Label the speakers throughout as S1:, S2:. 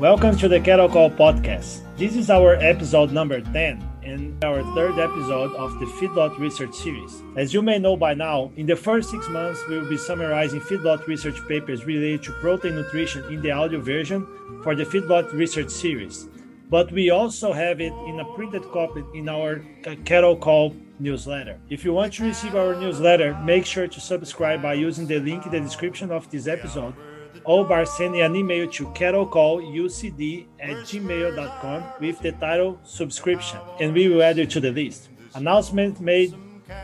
S1: Welcome to the Cattle Call podcast. This is our episode number 10 and our third episode of the Feedlot Research Series. As you may know by now, in the first six months, we will be summarizing feedlot research papers related to protein nutrition in the audio version for the Feedlot Research Series. But we also have it in a printed copy in our uh, Cattle Call newsletter. If you want to receive our newsletter, make sure to subscribe by using the link in the description of this episode or by sending an email to cattlecallucd at gmail.com with the title subscription, and we will add you to the list. Announcement made.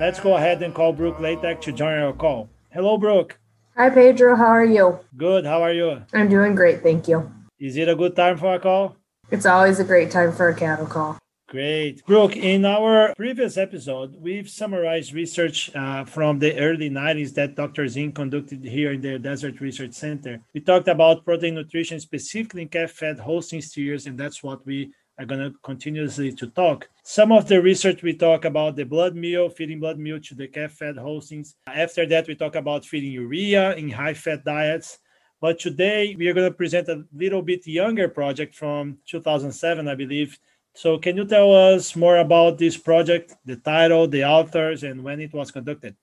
S1: Let's go ahead and call Brooke Latek to join our call. Hello, Brooke.
S2: Hi, Pedro. How are you?
S1: Good. How are you?
S2: I'm doing great. Thank you.
S1: Is it a good time for a call?
S2: It's always a great time for a cattle call.
S1: Great. Brooke, in our previous episode, we've summarized research uh, from the early 90s that Dr. Zinn conducted here in the Desert Research Center. We talked about protein nutrition, specifically in calf fed Holstein steers, and that's what we are going to continuously to talk. Some of the research we talk about the blood meal, feeding blood meal to the calf fed Holsteins. After that, we talk about feeding urea in high fat diets. But today, we are going to present a little bit younger project from 2007, I believe so, can you tell us more about this project, the title, the authors, and when it was conducted?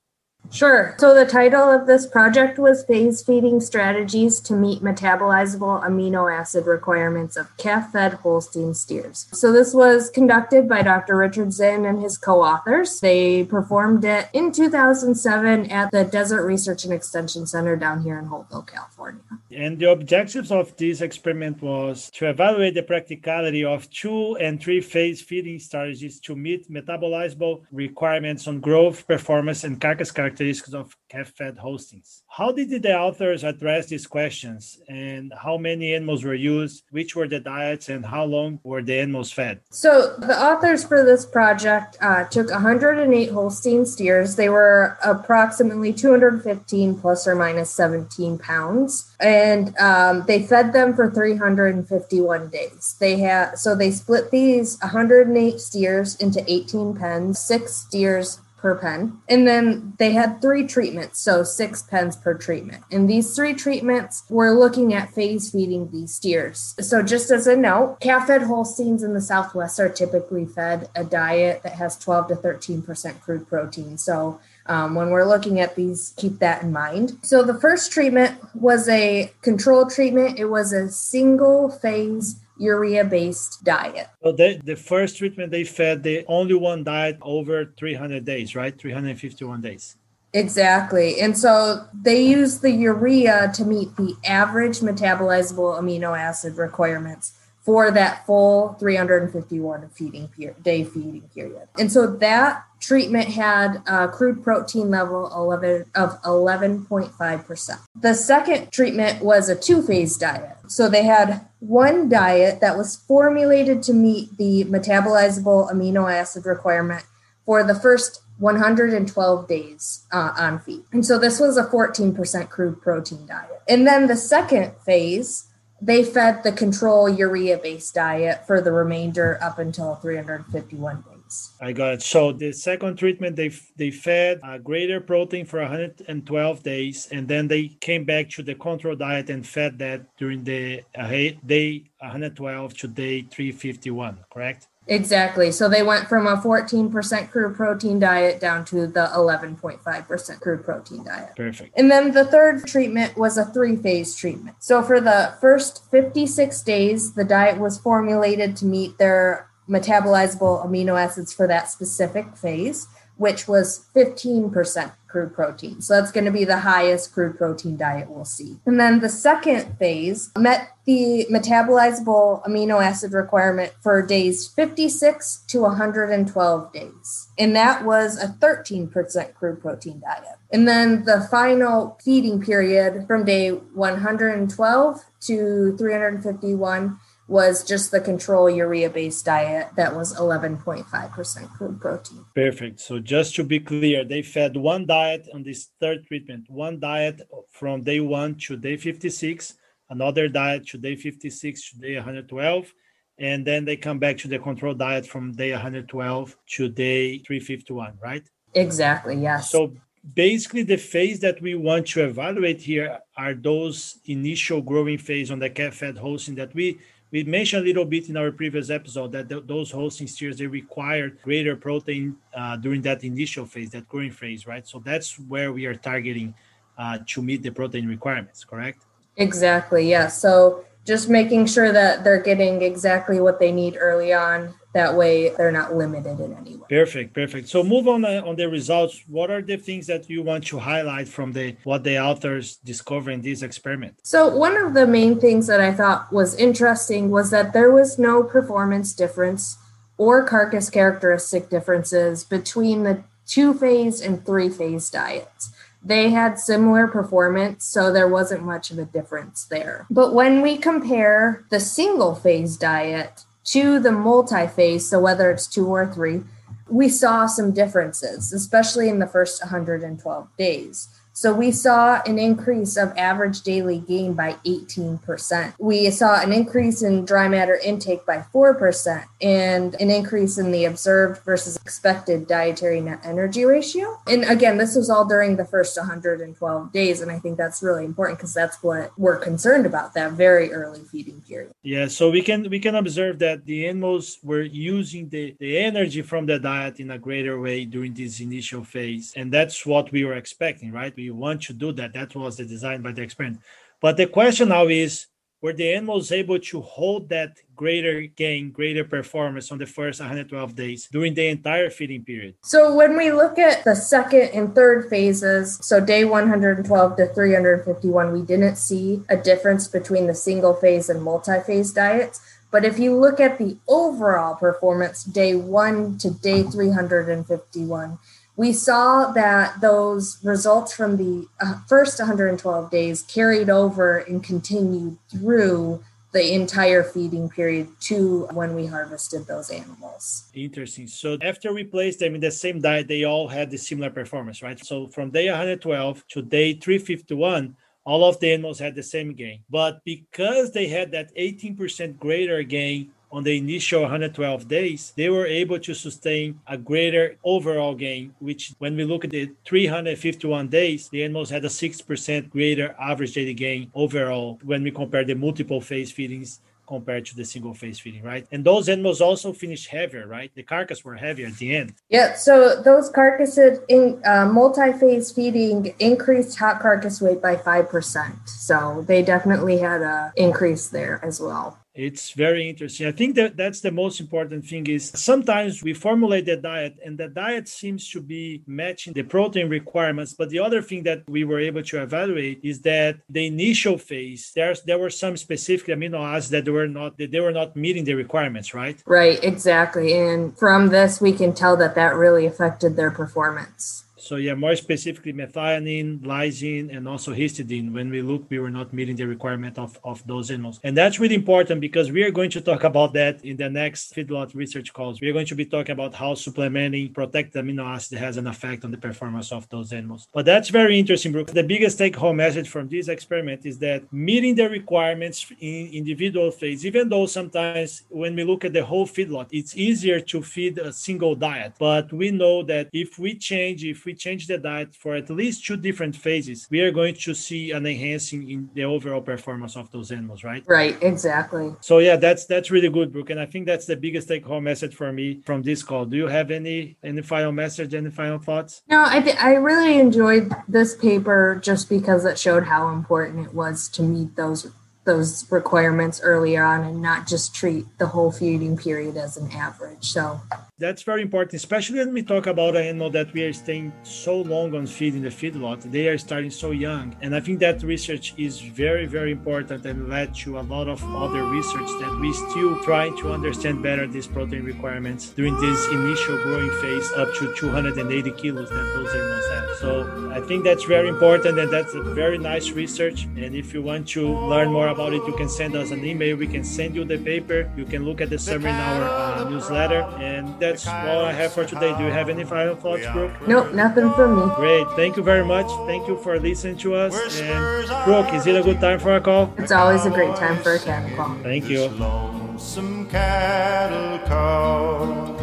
S2: Sure. So the title of this project was Phase Feeding Strategies to Meet Metabolizable Amino Acid Requirements of Calf Fed Holstein Steers. So this was conducted by Dr. Richard Zinn and his co authors. They performed it in 2007 at the Desert Research and Extension Center down here in Holtville, California.
S1: And the objectives of this experiment was to evaluate the practicality of two and three phase feeding strategies to meet metabolizable requirements on growth, performance, and carcass characteristics of calf-fed Holsteins. How did the authors address these questions and how many animals were used, which were the diets, and how long were the animals fed?
S2: So the authors for this project uh, took 108 Holstein steers. They were approximately 215 plus or minus 17 pounds, and um, they fed them for 351 days. They had so they split these 108 steers into 18 pens, six steers per pen. And then they had three treatments, so six pens per treatment. And these three treatments were looking at phase feeding these steers. So, just as a note, calf fed Holsteins in the Southwest are typically fed a diet that has 12 to 13% crude protein. So, um, when we're looking at these, keep that in mind. So, the first treatment was a control treatment, it was a single phase urea based diet.
S1: So the, the first treatment they fed the only one diet over 300 days, right? 351 days.
S2: Exactly. And so they use the urea to meet the average metabolizable amino acid requirements for that full 351 feeding day feeding period. And so that treatment had a crude protein level 11 of 11.5%. The second treatment was a two-phase diet. So they had one diet that was formulated to meet the metabolizable amino acid requirement for the first 112 days uh, on feed. And so this was a 14% crude protein diet. And then the second phase they fed the control urea based diet for the remainder up until 351 days.
S1: I got it. So the second treatment, they they fed a greater protein for 112 days, and then they came back to the control diet and fed that during the uh, day 112 to day 351. Correct?
S2: Exactly. So they went from a 14% crude protein diet down to the 11.5% crude protein diet.
S1: Perfect.
S2: And then the third treatment was a three phase treatment. So for the first 56 days, the diet was formulated to meet their metabolizable amino acids for that specific phase which was 15% crude protein. So that's going to be the highest crude protein diet we'll see. And then the second phase met the metabolizable amino acid requirement for days 56 to 112 days. And that was a 13% crude protein diet. And then the final feeding period from day 112 to 351 was just the control urea based diet that was 11.5% crude protein.
S1: Perfect. So, just to be clear, they fed one diet on this third treatment, one diet from day one to day 56, another diet to day 56 to day 112, and then they come back to the control diet from day 112 to day 351, right?
S2: Exactly, yes.
S1: So, basically the phase that we want to evaluate here are those initial growing phase on the calf fed Holstein that we we mentioned a little bit in our previous episode that th- those Holstein steers they require greater protein uh, during that initial phase, that growing phase, right? So that's where we are targeting uh, to meet the protein requirements, correct?
S2: Exactly. Yeah. So just making sure that they're getting exactly what they need early on. That way, they're not limited in any way.
S1: Perfect, perfect. So move on uh, on the results. What are the things that you want to highlight from the what the authors discovered in this experiment?
S2: So one of the main things that I thought was interesting was that there was no performance difference or carcass characteristic differences between the two phase and three phase diets they had similar performance, so there wasn't much of a difference there. But when we compare the single phase diet to the multi phase, so whether it's two or three, we saw some differences, especially in the first 112 days. So we saw an increase of average daily gain by 18%. We saw an increase in dry matter intake by 4% and an increase in the observed versus expected dietary net energy ratio. And again, this was all during the first 112 days. And I think that's really important because that's what we're concerned about, that very early feeding period.
S1: Yeah, so we can we can observe that the animals were using the, the energy from the diet in a greater way during this initial phase. And that's what we were expecting, right? We want to do that. That was the design by the experiment. But the question now is were the animals able to hold that greater gain, greater performance on the first 112 days during the entire feeding period?
S2: So, when we look at the second and third phases, so day 112 to 351, we didn't see a difference between the single phase and multi phase diets. But if you look at the overall performance, day one to day 351, we saw that those results from the uh, first 112 days carried over and continued through the entire feeding period to when we harvested those animals.
S1: Interesting. So after we placed them in the same diet, they all had the similar performance, right? So from day 112 to day 351, all of the animals had the same gain. But because they had that 18% greater gain on the initial 112 days, they were able to sustain a greater overall gain, which when we look at the 351 days, the animals had a 6% greater average daily gain overall when we compare the multiple phase feedings compared to the single phase feeding, right? And those animals also finished heavier, right? The carcass were heavier at the end.
S2: Yeah, so those carcasses in uh, multi-phase feeding increased hot carcass weight by 5%. So they definitely had a increase there as well.
S1: It's very interesting. I think that that's the most important thing is sometimes we formulate the diet and the diet seems to be matching the protein requirements. But the other thing that we were able to evaluate is that the initial phase, there's there were some specific amino acids that were not that they were not meeting the requirements, right?
S2: Right, exactly. And from this we can tell that that really affected their performance.
S1: So yeah, more specifically methionine, lysine, and also histidine. When we look, we were not meeting the requirement of, of those animals. And that's really important because we are going to talk about that in the next feedlot research calls. We are going to be talking about how supplementing protected amino acid has an effect on the performance of those animals. But that's very interesting, Brooke. The biggest take-home message from this experiment is that meeting the requirements in individual phase, even though sometimes when we look at the whole feedlot, it's easier to feed a single diet. But we know that if we change, if we we change the diet for at least two different phases, we are going to see an enhancing in the overall performance of those animals, right?
S2: Right, exactly.
S1: So yeah, that's that's really good, Brooke, and I think that's the biggest take-home message for me from this call. Do you have any any final message, any final thoughts?
S2: No, I th- I really enjoyed this paper just because it showed how important it was to meet those those requirements early on and not just treat the whole feeding period as an average. So
S1: that's very important, especially when we talk about know that we are staying so long on feed in the feedlot. They are starting so young. And I think that research is very, very important and led to a lot of other research that we still try to understand better these protein requirements during this initial growing phase up to 280 kilos that those animals have. So I think that's very important and that's a very nice research. And if you want to learn more about it, you can send us an email. We can send you the paper. You can look at the summary in our uh, newsletter. And that's all I have for today. Do you have any final thoughts, Brooke?
S2: Nope, nothing from me.
S1: Great. Thank you very much. Thank you for listening to us. And Brooke, is it a good time for a call?
S2: It's always a great time for a cattle call.
S1: Thank you.
S3: Lonesome cattle call.